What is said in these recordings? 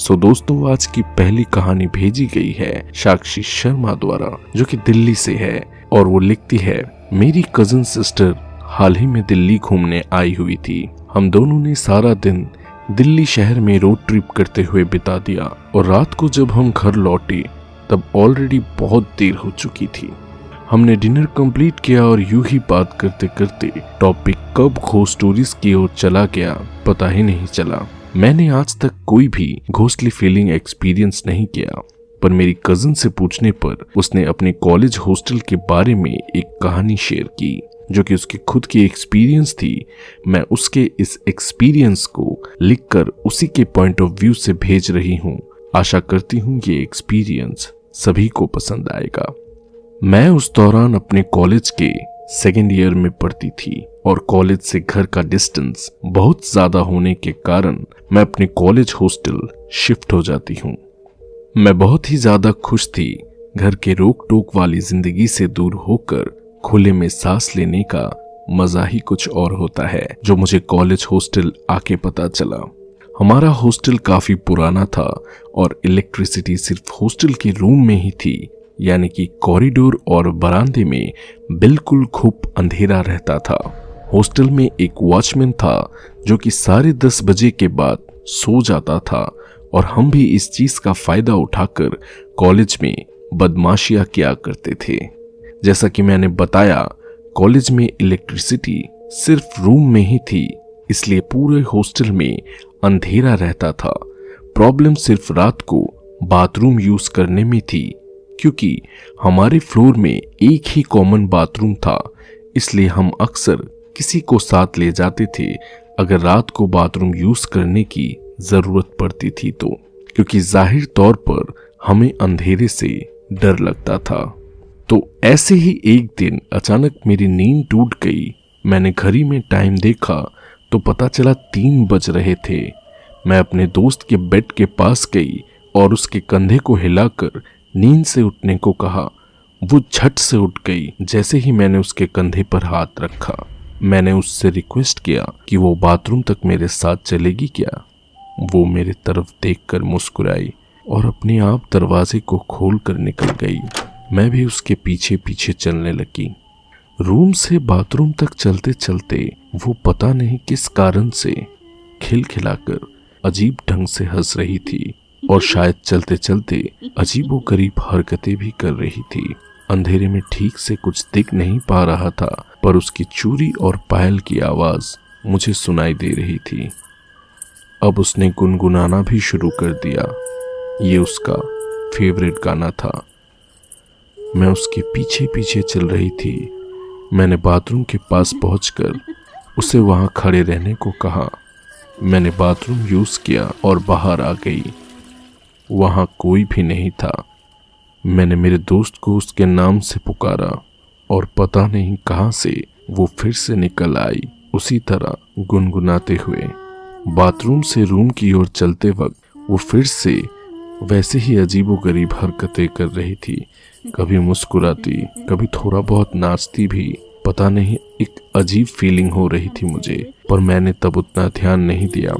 सो दोस्तों, आज की पहली कहानी भेजी गई है साक्षी शर्मा द्वारा, जो कि दिल्ली से है, और वो लिखती है, मेरी कज़न सिस्टर हाल ही में दिल्ली घूमने आई हुई थी। हम दोनों ने सारा दिन दिल्ली शहर में रोड ट्रिप करते हुए बिता दिया, और रात को जब हम घर लौटे, तब ऑलरेडी बहुत देर हो चुकी थी। हमने डिनर कंप्लीट किया और यूँ ही बात करते करते टॉपिक कब खो स्टोरीज की ओर चला गया, पता ही नहीं चला। मैंने आज तक कोई भी घोस्टली फीलिंग एक्सपीरियंस नहीं किया, पर मेरी कज़न से पूछने पर उसने अपने कॉलेज हॉस्टल के बारे में एक कहानी शेयर की, जो कि उसकी खुद की एक्सपीरियंस थी। मैं उसके इस एक्सपीरियंस को लिखकर उसी के पॉइंट ऑफ़ व्यू से भेज रही हूँ। आशा करती हूँ ये एक्सपीरियंस सभी को पसंद आएगा। मैं उस दौरान अपने कॉलेज के सेकेंड ईयर में पढ़ती थी, और कॉलेज से घर का डिस्टेंस बहुत ज़्यादा होने के कारण मैं अपने कॉलेज हॉस्टल शिफ्ट हो जाती हूँ। मैं बहुत ही ज़्यादा खुश थी घर के रोक टोक वाली ज़िंदगी से दूर होकर खुले में सांस लेने का मज़ा ही कुछ और होता है, जो मुझे कॉलेज हॉस्टल आके पता चला। हमारा हॉस्टल काफ़ी पुराना था और इलेक्ट्रिसिटी सिर्फ़ हॉस्टल के रूम में ही थी, यानी कि कॉरिडोर और बरामदे में बिल्कुल खूब अंधेरा रहता था। हॉस्टल में एक वॉचमैन था, जो कि साढ़े दस बजे के बाद सो जाता था, और हम भी इस चीज़ का फ़ायदा उठाकर कॉलेज में बदमाशियाँ किया करते थे। जैसा कि मैंने बताया, कॉलेज में इलेक्ट्रिसिटी सिर्फ़ रूम में ही थी, इसलिए पूरे हॉस्टल में अंधेरा रहता था। प्रॉब्लम सिर्फ़ रात को बाथरूम यूज़ करने में थी, क्योंकि हमारे फ्लोर में एक ही कॉमन बाथरूम था, इसलिए हम अक्सर किसी को साथ ले जाते थे, अगर रात को बाथरूम यूज़ करने की ज़रूरत पड़ती थी तो क्योंकि ज़ाहिर तौर पर हमें अंधेरे से डर लगता था। तो ऐसे ही एक दिन अचानक मेरी नींद टूट गई। मैंने घड़ी में टाइम देखा तो पता चला तीन बज रहे थे। मैं अपने दोस्त के बेड के पास गई और उसके कंधे को हिलाकर नींद से उठने को कहा। वो झट से उठ गई, जैसे ही मैंने उसके कंधे पर हाथ रखा। मैंने उससे रिक्वेस्ट किया कि वो बाथरूम तक मेरे साथ चलेगी क्या? वो मेरे तरफ़ देखकर मुस्कुराई और अपने आप दरवाजे को खोल कर निकल गई। मैं भी उसके पीछे पीछे चलने लगी। रूम से बाथरूम तक चलते चलते वो पता नहीं किस कारण से खिलखिलाकर अजीब ढंग से हंस रही थी और शायद चलते चलते अजीबो गरीब हरकतें भी कर रही थी। अंधेरे में ठीक से कुछ दिख नहीं पा रहा था। पर उसकी चूरी और पायल की आवाज़ मुझे सुनाई दे रही थी। अब उसने गुनगुनाना भी शुरू कर दिया। ये उसका फेवरेट गाना था। मैं उसके पीछे पीछे चल रही थी। मैंने बाथरूम के पास पहुंचकर उसे वहाँ खड़े रहने को कहा। मैंने बाथरूम यूज़ किया और बाहर आ गई। वहाँ कोई भी नहीं था। मैंने मेरे दोस्त को उसके नाम से पुकारा। और पता नहीं कहाँ से वो फिर से निकल आई। उसी तरह गुनगुनाते हुए, बाथरूम से रूम की ओर चलते वक्त वो फिर से वैसे ही अजीबो गरीब हरकतें कर रही थी। कभी मुस्कुराती, कभी थोड़ा बहुत नाचती भी। पता नहीं, एक अजीब फीलिंग हो रही थी मुझे, पर मैंने तब उतना ध्यान नहीं दिया।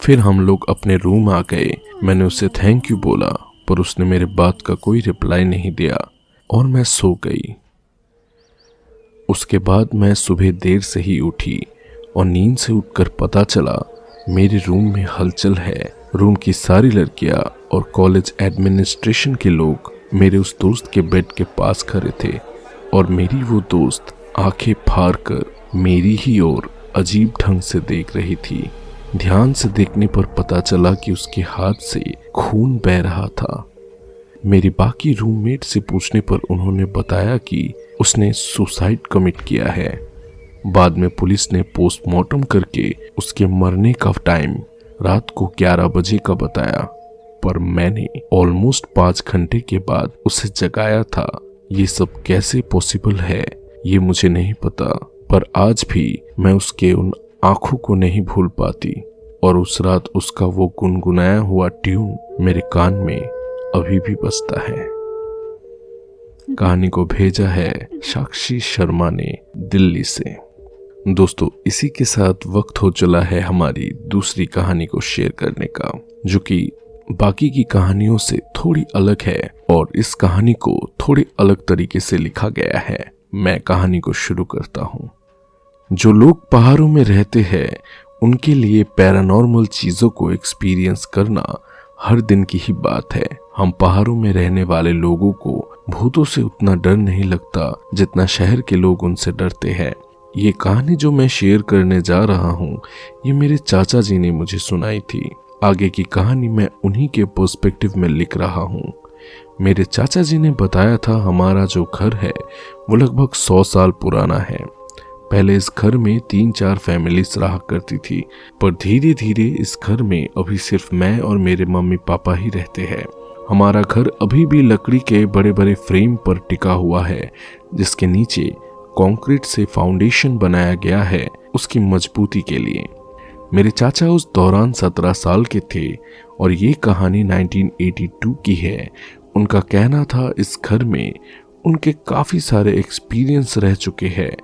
फिर हम लोग अपने रूम आ गए। मैंने उसे थैंक यू बोला, पर उसने मेरे बात का कोई रिप्लाई नहीं दिया, और मैं सो गई। उसके बाद मैं सुबह देर से ही उठी और नींद से उठकर पता चला, मेरे रूम में हलचल है। रूम की सारी लड़कियाँ और कॉलेज एडमिनिस्ट्रेशन के लोग मेरे उस दोस्त के बेड के पास खड़े थे और मेरी वो दोस्त आँखें फाड़ कर मेरी ही ओर अजीब ढंग से देख रही थी। ध्यान से देखने पर पता चला कि उसके हाथ से खून बह रहा था। मेरे बाकी रूममेट से पूछने पर उन्होंने बताया कि उसने सुसाइड कमिट किया है। बाद में पुलिस ने पोस्टमार्टम करके उसके मरने का टाइम रात को 11 बजे का बताया। पर मैंने ऑलमोस्ट पाँच घंटे के बाद उसे जगाया था। ये सब कैसे पॉसिबल है, ये मुझे नहीं पता। पर आज भी मैं उसके उन आँखों को नहीं भूल पाती। और उस रात उसका वो गुनगुनाया हुआ ट्यून मेरे कान में अभी भी बसता है। कहानी को भेजा है साक्षी शर्मा ने दिल्ली से। दोस्तों, इसी के साथ वक्त हो चला है हमारी दूसरी कहानी को शेयर करने का, जो कि बाकी की कहानियों से थोड़ी अलग है और इस कहानी को थोड़ी अलग तरीके से लिखा गया है। मैं कहानी को शुरू करता हूँ। जो लोग पहाड़ों में रहते हैं, उनके लिए पैरानॉर्मल चीज़ों को एक्सपीरियंस करना हर दिन की ही बात है। हम पहाड़ों में रहने वाले लोगों को भूतों से उतना डर नहीं लगता जितना शहर के लोग उनसे डरते हैं। ये कहानी जो मैं शेयर करने जा रहा हूँ, ये मेरे चाचा जी ने मुझे सुनाई थी। आगे की कहानी मैं उन्हीं के पर्सपेक्टिव में लिख रहा हूँ। मेरे चाचा जी ने बताया था हमारा जो घर है, वो लगभग सौ साल पुराना है। पहले इस घर में तीन चार फैमिलीज़ रहा करती थी, पर धीरे धीरे इस घर में अभी सिर्फ़ मैं और मेरे मम्मी पापा ही रहते हैं। हमारा घर अभी भी लकड़ी के बड़े बड़े फ्रेम पर टिका हुआ है, जिसके नीचे कंक्रीट से फाउंडेशन बनाया गया है उसकी मजबूती के लिए। मेरे चाचा उस दौरान सत्रह साल के थे और ये कहानी 1982 की है। उनका कहना था इस घर में उनके काफ़ी सारे एक्सपीरियंस रह चुके हैं,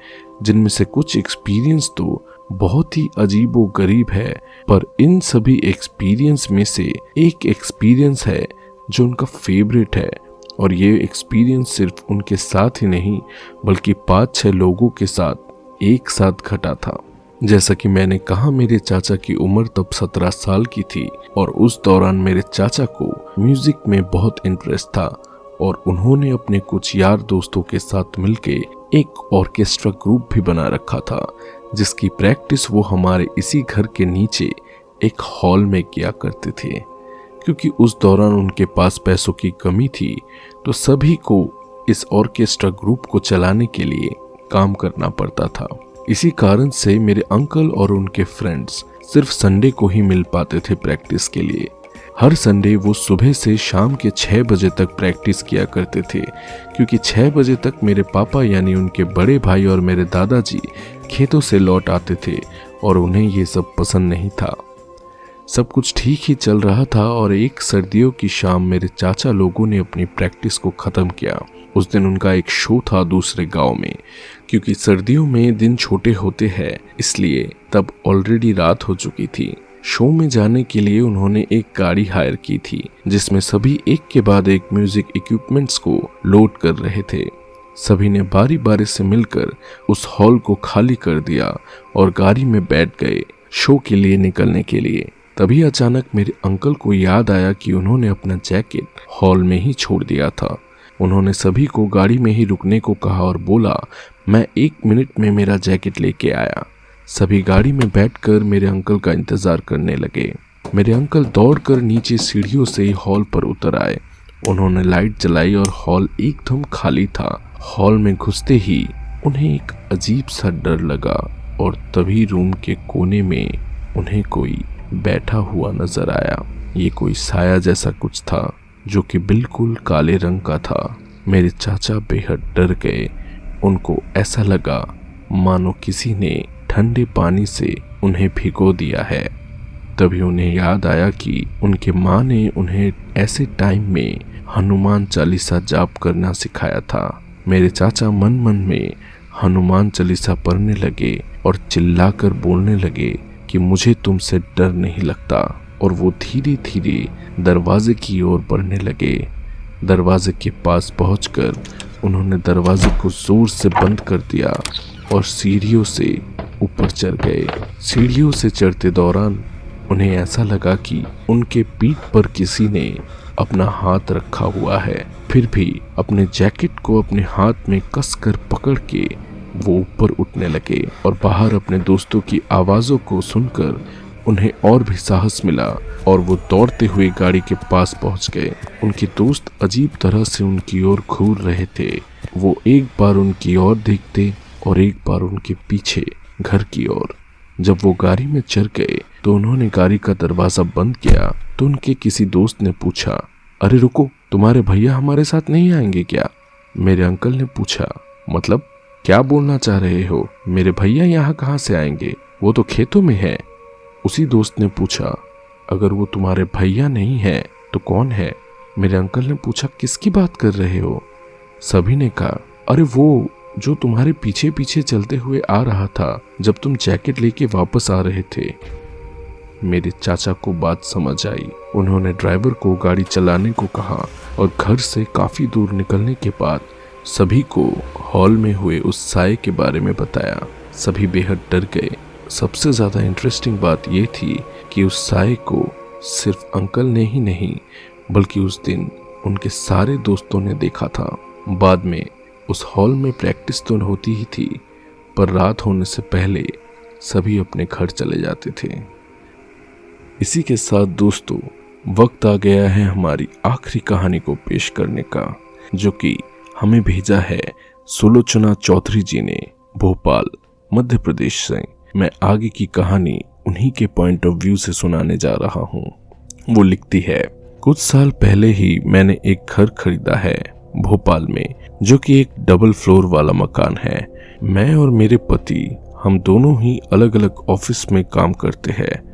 जिनमें से कुछ एक्सपीरियंस तो बहुत ही अजीब गरीब है, पर इन सभी एक्सपीरियंस में से एक एक्सपीरियंस है जो उनका फेवरेट है। और ये एक्सपीरियंस सिर्फ़ उनके साथ ही नहीं, बल्कि पाँच छह लोगों के साथ एक साथ घटा था। जैसा कि मैंने कहा, मेरे चाचा की उम्र तब सत्रह साल की थी, और उस दौरान मेरे चाचा को म्यूज़िक में बहुत इंटरेस्ट था, और उन्होंने अपने कुछ यार दोस्तों के साथ मिलकर एक ऑर्केस्ट्रा ग्रुप भी बना रखा था, जिसकी प्रैक्टिस वो हमारे इसी घर के नीचे एक हॉल में किया करते थे। क्योंकि उस दौरान उनके पास पैसों की कमी थी तो सभी को इस ऑर्केस्ट्रा ग्रुप को चलाने के लिए काम करना पड़ता था। इसी कारण से मेरे अंकल और उनके फ्रेंड्स सिर्फ़ संडे को ही मिल पाते थे प्रैक्टिस के लिए। हर संडे वो सुबह से शाम के छः बजे तक प्रैक्टिस किया करते थे, क्योंकि छः बजे तक मेरे पापा यानी उनके बड़े भाई और मेरे दादाजी खेतों से लौट आते थे और उन्हें ये सब पसंद नहीं था। सब कुछ ठीक ही चल रहा था और एक सर्दियों की शाम मेरे चाचा लोगों ने अपनी प्रैक्टिस को ख़त्म किया। उस दिन उनका एक शो था दूसरे गाँव में, क्योंकि सर्दियों में दिन छोटे होते हैं, इसलिए तब ऑलरेडी रात हो चुकी थी। शो में जाने के लिए उन्होंने एक गाड़ी हायर की थी, जिसमें सभी एक के बाद एक म्यूज़िक इक्विपमेंट्स को लोड कर रहे थे। सभी ने बारी बारी से मिलकर उस हॉल को खाली कर दिया और गाड़ी में बैठ गए, शो के लिए निकलने के लिए। तभी अचानक मेरे अंकल को याद आया कि उन्होंने अपना जैकेट हॉल में ही छोड़ दिया था। उन्होंने सभी को गाड़ी में ही रुकने को कहा और बोला, मैं एक मिनट में मेरा जैकेट लेके आया। सभी गाड़ी में बैठकर मेरे अंकल का इंतज़ार करने लगे। मेरे अंकल दौड़कर नीचे सीढ़ियों से ही हॉल पर उतर आए। उन्होंने लाइट जलाई और हॉल एकदम खाली था। हॉल में घुसते ही उन्हें एक अजीब सा डर लगा और तभी रूम के कोने में उन्हें कोई बैठा हुआ नज़र आया। ये कोई साया जैसा कुछ था, जो कि बिल्कुल काले रंग का था। मेरे चाचा बेहद डर गए। उनको ऐसा लगा, मानो किसी ने ठंडे पानी से उन्हें भिगो दिया है। तभी उन्हें याद आया कि उनके माँ ने उन्हें ऐसे टाइम में हनुमान चालीसा जाप करना सिखाया था। मेरे चाचा मन मन में हनुमान चालीसा पढ़ने लगे और चिल्लाकर बोलने लगे कि मुझे तुमसे डर नहीं लगता। और वो धीरे धीरे दरवाजे की ओर बढ़ने लगे। दरवाजे के पास पहुंचकर उन्होंने दरवाजे को ज़ोर से बंद कर दिया और सीढ़ियों से ऊपर चढ़ गए। सीढ़ियों से चढ़ते दौरान उन्हें ऐसा लगा कि उनके पीठ पर किसी ने अपना हाथ रखा हुआ है। फिर भी अपने जैकेट को अपने हाथ में कसकर पकड़ के वो ऊपर उठने लगे और बाहर अपने दोस्तों की आवाज़ों को सुनकर उन्हें और भी साहस मिला और वो दौड़ते हुए गाड़ी के पास पहुँच गए। उनके दोस्त अजीब तरह से उनकी ओर घूर रहे थे। वो एक बार उनकी ओर देखते और एक बार उनके पीछे घर की ओर। जब वो गाड़ी में चढ़ गए तो उन्होंने गाड़ी का दरवाज़ा बंद किया तो उनके किसी दोस्त ने पूछा, अरे रुको, तुम्हारे भैया हमारे साथ नहीं आएँगे क्या? मेरे अंकल ने पूछा मतलब क्या बोलना चाह रहे हो? मेरे भैया यहाँ कहाँ से आएँगे? वो तो खेतों में है। उसी दोस्त ने पूछा, अगर वो तुम्हारे भैया नहीं है तो कौन है? मेरे अंकल ने पूछा, किसकी बात कर रहे हो? सभी ने कहा, अरे वो, जो तुम्हारे पीछे पीछे चलते हुए आ रहा था, जब तुम जैकेट लेके वापस आ रहे थे। मेरे चाचा को बात समझ आई। उन्होंने ड्राइवर को गाड़ी चलाने को कहा और घर से काफ़ी दूर निकलने के बाद सभी को हॉल में हुए उस साय के बारे में बताया। सभी बेहद डर गए। सबसे ज़्यादा इंटरेस्टिंग बात यह थी कि उस साय को सिर्फ़ अंकल ने ही नहीं, बल्कि उस दिन उनके सारे दोस्तों ने देखा था। बाद में उस हॉल में प्रैक्टिस तो होती ही थी, पर रात होने से पहले सभी अपने घर चले जाते थे। इसी के साथ दोस्तों, वक्त आ गया है हमारी आखिरी कहानी को पेश करने का, जो कि हमें भेजा है सुलोचना चौधरी जी ने, भोपाल, मध्य प्रदेश से। मैं आगे की कहानी उन्हीं के पॉइंट ऑफ़ व्यू से सुनाने जा रहा हूँ। वो लिखती है, कुछ साल पहले ही मैंने एक घर खरीदा है भोपाल में, जो कि एक डबल फ्लोर वाला मकान है। मैं और मेरे पति, हम दोनों ही अलग अलग ऑफ़िस में काम करते हैं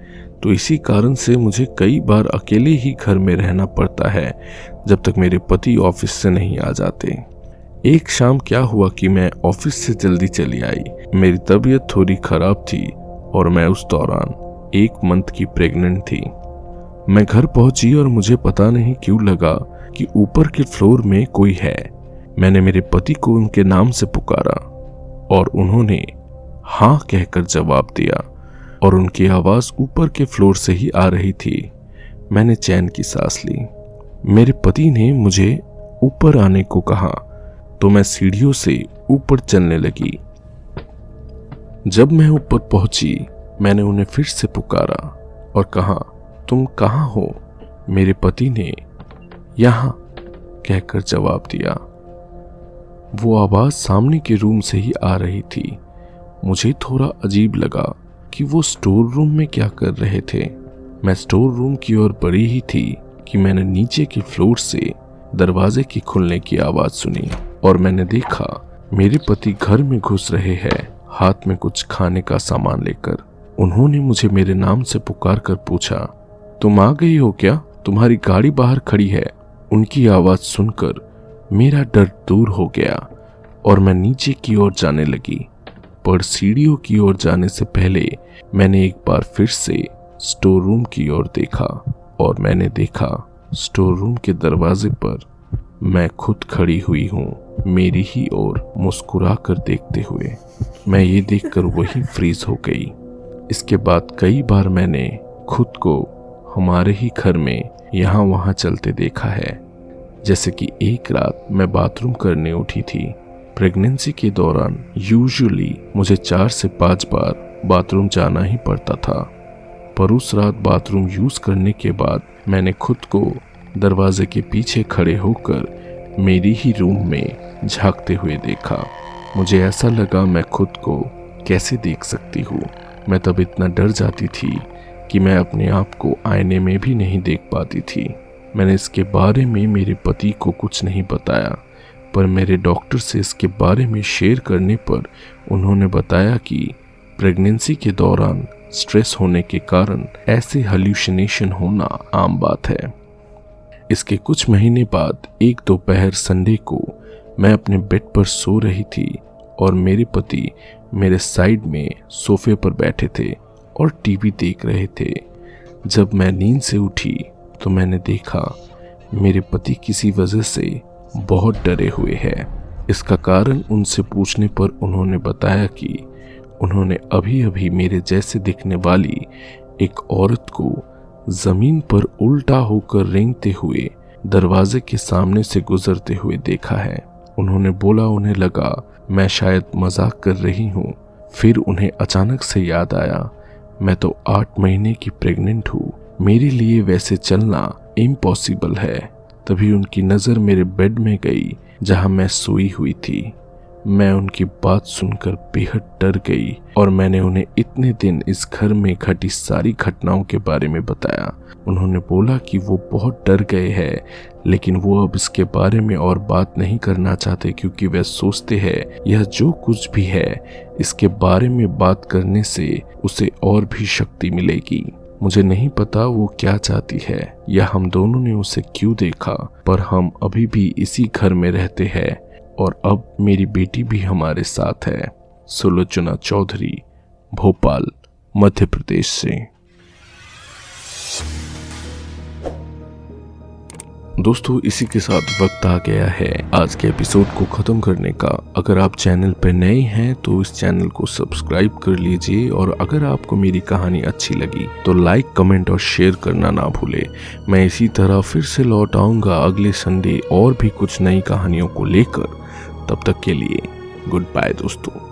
तो इसी कारण से मुझे कई बार अकेले ही घर में रहना पड़ता है, जब तक मेरे पति ऑफ़िस से नहीं आ जाते। एक शाम क्या हुआ कि मैं ऑफ़िस से जल्दी चली आई? मेरी तबीयत थोड़ी खराब थी और मैं उस दौरान एक मंथ की प्रेग्नेंट थी। मैं घर पहुँची और मुझे पता नहीं क्यों लगा कि ऊपर के फ्लोर में कोई है। मैंने मेरे पति को उनके नाम से पुकारा और उन्होंने हाँ कहकर जवाब दिया और उनकी आवाज़ ऊपर के फ्लोर से ही आ रही थी। मैंने चैन की सांस ली। मेरे पति ने मुझे ऊपर आने को कहा तो मैं सीढ़ियों से ऊपर चलने लगी। जब मैं ऊपर पहुँची, मैंने उन्हें फिर से पुकारा और कहा, तुम कहाँ हो? मेरे पति ने यहाँ कहकर जवाब दिया। वो आवाज़ सामने के रूम से ही आ रही थी। मुझे थोड़ा अजीब लगा कि वो स्टोर रूम में क्या कर रहे थे। मैं स्टोर रूम की ओर बढ़ी ही थी कि मैंने नीचे के फ्लोर से दरवाजे की खुलने की आवाज़ सुनी। और मैंने देखा, मेरे पति घर में घुस रहे हैं, हाथ में कुछ खाने का सामान लेकर। उन्होंने मुझे मेरे नाम से पुकार कर पूछा, तुम आ गई हो क्या? तुम्हारी गाड़ी बाहर खड़ी है। उनकी आवाज़ सुनकर मेरा डर दूर हो गया और मैं नीचे की ओर जाने लगी। पर सीढ़ियों की ओर जाने से पहले मैंने एक बार फिर से स्टोर रूम की ओर देखा और मैंने देखा, स्टोर रूम के दरवाजे पर मैं खुद खड़ी हुई हूँ। मेरी ही ओर मुस्कुरा कर देखते हुए। मैं ये देखकर वही फ्रीज हो गई। इसके बाद कई बार मैंने खुद को हमारे ही घर में यहाँ वहाँ चलते देखा है। जैसे कि एक रात मैं बाथरूम करने उठी थी। प्रेगनेंसी के दौरान यूजुअली मुझे चार से पाँच बार बाथरूम जाना ही पड़ता था। पर उस रात बाथरूम यूज़ करने के बाद मैंने खुद को दरवाजे के पीछे खड़े होकर मेरी ही रूम में झांकते हुए देखा। मुझे ऐसा लगा मैं खुद को कैसे देख सकती हूँ। मैं तब इतना डर जाती थी कि मैं अपने आप को आईने में भी नहीं देख पाती थी। मैंने इसके बारे में मेरे पति को कुछ नहीं बताया, पर मेरे डॉक्टर से इसके बारे में शेयर करने पर उन्होंने बताया कि प्रेगनेंसी के दौरान स्ट्रेस होने के कारण ऐसे हल्यूशनेशन होना आम बात है। इसके कुछ महीने बाद एक दोपहर संडे को मैं अपने बेड पर सो रही थी और मेरे पति मेरे साइड में सोफे पर बैठे थे और टीवी देख रहे थे। जब मैं नींद से उठी तो मैंने देखा मेरे पति किसी वजह से बहुत डरे हुए हैं। इसका कारण उनसे पूछने पर उन्होंने बताया कि उन्होंने अभी अभी मेरे जैसे दिखने वाली एक औरत को ज़मीन पर उल्टा होकर रेंगते हुए, दरवाजे के सामने से गुजरते हुए देखा है। उन्होंने बोला उन्हें लगा, मैं शायद मज़ाक कर रही हूँ। फिर उन्हें अचानक से याद आया, मैं तो आठ महीने की प्रेग्नेंट हूँ। मेरे लिए वैसे चलना इम्पॉसिबल है। तभी उनकी नज़र मेरे बेड में गई, जहाँ मैं सोई हुई थी। मैं उनकी बात सुनकर बेहद डर गई और मैंने उन्हें इतने दिन इस घर में घटी सारी घटनाओं के बारे में बताया। उन्होंने बोला कि वो बहुत डर गए हैं, लेकिन वो अब इसके बारे में और बात नहीं करना चाहते क्योंकि वे सोचते हैं, यह जो कुछ भी है, इसके बारे में बात करने से उसे और भी शक्ति मिलेगी। मुझे नहीं पता वो क्या चाहती है, या हम दोनों ने उसे क्यों देखा, पर हम अभी भी इसी घर में रहते हैं। और अब मेरी बेटी भी हमारे साथ है। सुलोचना चौधरी, भोपाल, मध्य प्रदेश से। दोस्तों, इसी के साथ वक्त आ गया है आज के एपिसोड को खत्म करने का। अगर आप चैनल पर नए हैं तो इस चैनल को सब्सक्राइब कर लीजिए और अगर आपको मेरी कहानी अच्छी लगी तो लाइक, कमेंट और शेयर करना ना भूले। मैं इसी तरह फिर से लौट आऊँगा अगले संडे और भी कुछ नई कहानियों को लेकर। तब तक के लिए गुड बाय दोस्तों।